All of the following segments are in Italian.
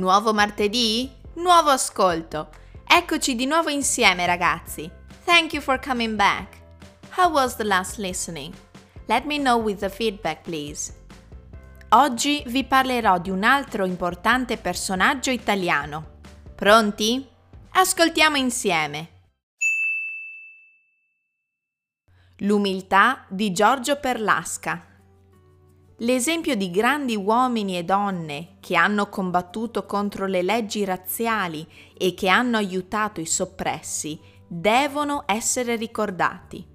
Nuovo martedì? Nuovo ascolto. Eccoci di nuovo insieme ragazzi. Thank you for coming back. How was the last listening? Let me know with the feedback please. Oggi vi parlerò di un altro importante personaggio italiano. Pronti? Ascoltiamo insieme. L'umiltà di Giorgio Perlasca. L'esempio di grandi uomini e donne che hanno combattuto contro le leggi razziali e che hanno aiutato i soppressi devono essere ricordati.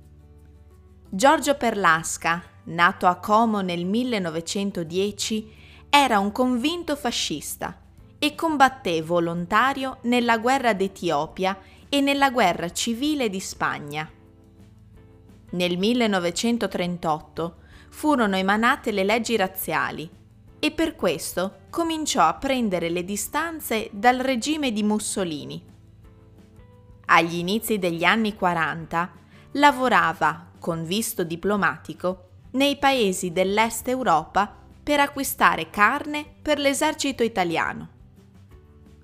Giorgio Perlasca, nato a Como nel 1910, era un convinto fascista e combatté volontario nella guerra d'Etiopia e nella guerra civile di Spagna. Nel 1938 furono emanate le leggi razziali e per questo cominciò a prendere le distanze dal regime di Mussolini. Agli inizi degli anni 40 lavorava, con visto diplomatico, nei paesi dell'Est Europa per acquistare carne per l'esercito italiano.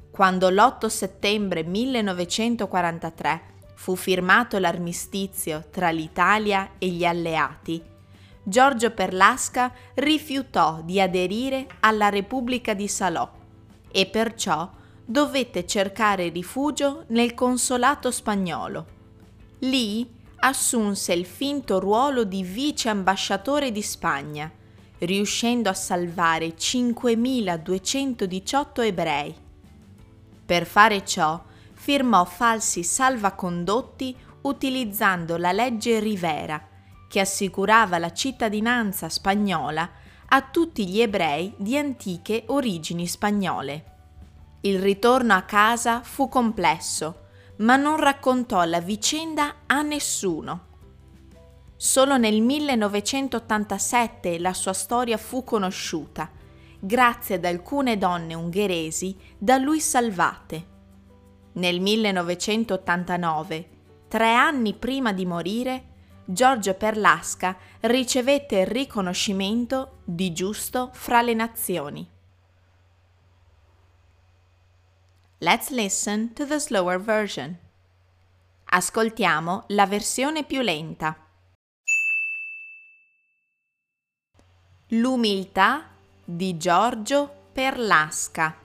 Quando l'8 settembre 1943 fu firmato l'armistizio tra l'Italia e gli alleati, Giorgio Perlasca rifiutò di aderire alla Repubblica di Salò e perciò dovette cercare rifugio nel consolato spagnolo. Lì assunse il finto ruolo di vice ambasciatore di Spagna, riuscendo a salvare 5.218 ebrei. Per fare ciò firmò falsi salvacondotti utilizzando la legge Rivera, che assicurava la cittadinanza spagnola a tutti gli ebrei di antiche origini spagnole. Il ritorno a casa fu complesso, ma non raccontò la vicenda a nessuno. Solo nel 1987 la sua storia fu conosciuta, grazie ad alcune donne ungheresi da lui salvate. Nel 1989, tre anni prima di morire, Giorgio Perlasca ricevette il riconoscimento di giusto fra le nazioni. Let's listen to the slower version. Ascoltiamo la versione più lenta. L'umiltà di Giorgio Perlasca.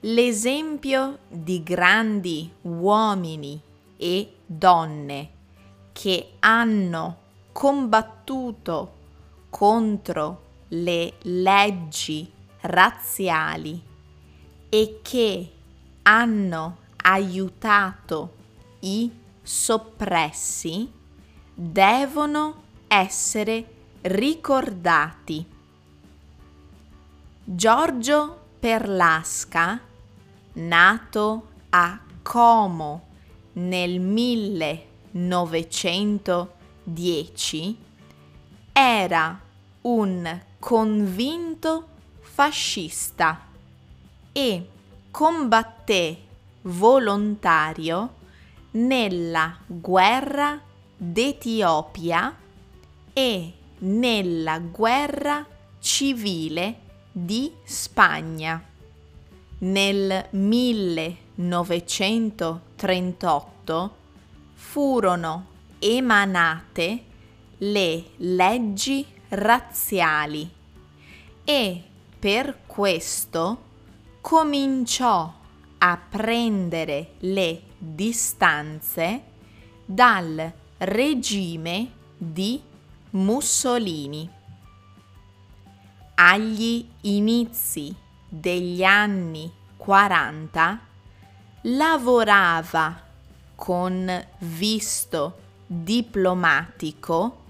L'esempio di grandi uomini e donne che hanno combattuto contro le leggi razziali e che hanno aiutato i soppressi devono essere ricordati. Giorgio Perlasca, nato a Como nel 1900, 1910 era un convinto fascista e combatté volontario nella guerra d'Etiopia e nella guerra civile di Spagna. Nel 1938 furono emanate le leggi razziali e per questo cominciò a prendere le distanze dal regime di Mussolini. Agli inizi degli anni 40 lavorava con visto diplomatico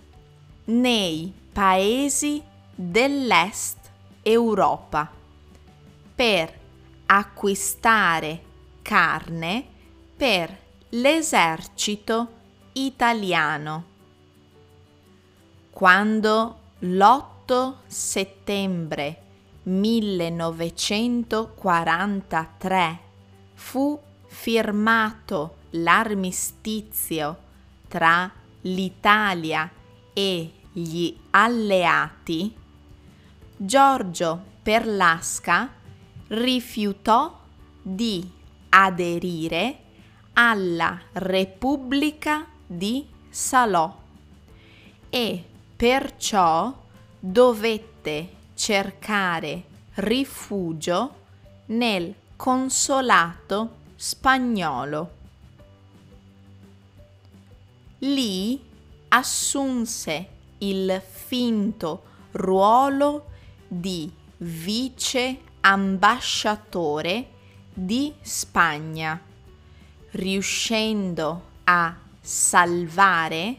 nei paesi dell'Est Europa per acquistare carne per l'esercito italiano. Quando l'8 settembre 1943 fu firmato l'armistizio tra l'Italia e gli alleati, Giorgio Perlasca rifiutò di aderire alla Repubblica di Salò e perciò dovette cercare rifugio nel consolato spagnolo. Lì assunse il finto ruolo di vice ambasciatore di Spagna, riuscendo a salvare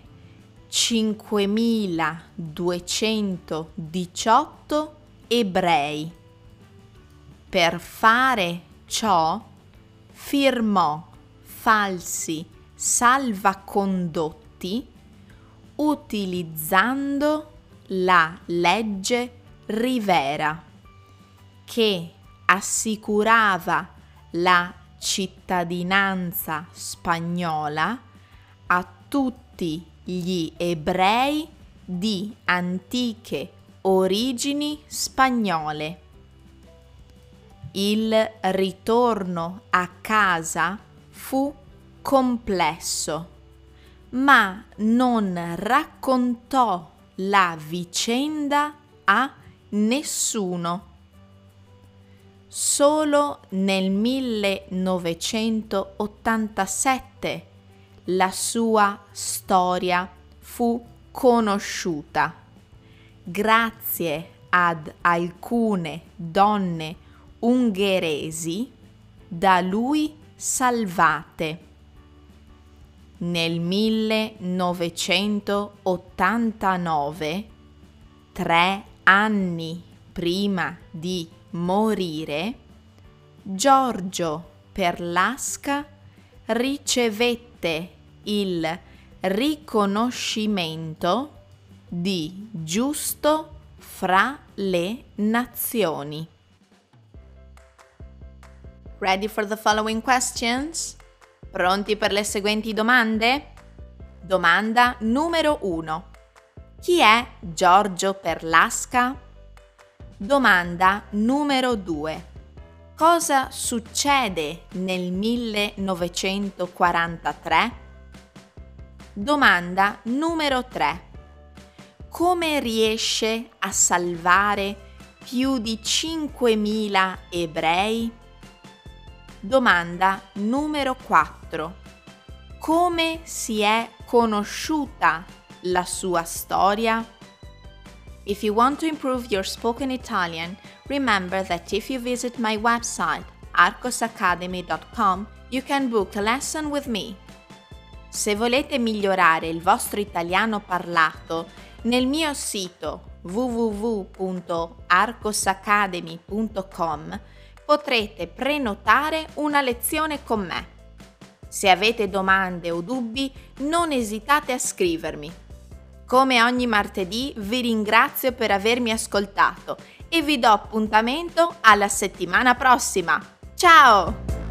5218 ebrei. Per fare ciò firmò falsi salvacondotti utilizzando la legge Rivera che assicurava la cittadinanza spagnola a tutti gli ebrei di antiche origini spagnole. Il ritorno a casa fu complesso, ma non raccontò la vicenda a nessuno. Solo nel 1987 la sua storia fu conosciuta grazie ad alcune donne ungheresi da lui salvate. Nel 1989, tre anni prima di morire, Giorgio Perlasca ricevette il riconoscimento di giusto fra le nazioni. Ready for the following questions? Pronti per le seguenti domande? Domanda numero 1. Chi è Giorgio Perlasca? Domanda numero 2. Cosa succede nel 1943? Domanda numero 3. Come riesce a salvare più di 5.000 ebrei? Domanda numero 4. Come si è conosciuta la sua storia? If you want to improve your spoken Italian, remember that if you visit my website, arcosacademy.com, you can book a lesson with me. Se volete migliorare il vostro italiano parlato, nel mio sito www.arcosacademy.com potrete prenotare una lezione con me. Se avete domande o dubbi, non esitate a scrivermi. Come ogni martedì vi ringrazio per avermi ascoltato e vi do appuntamento alla settimana prossima. Ciao!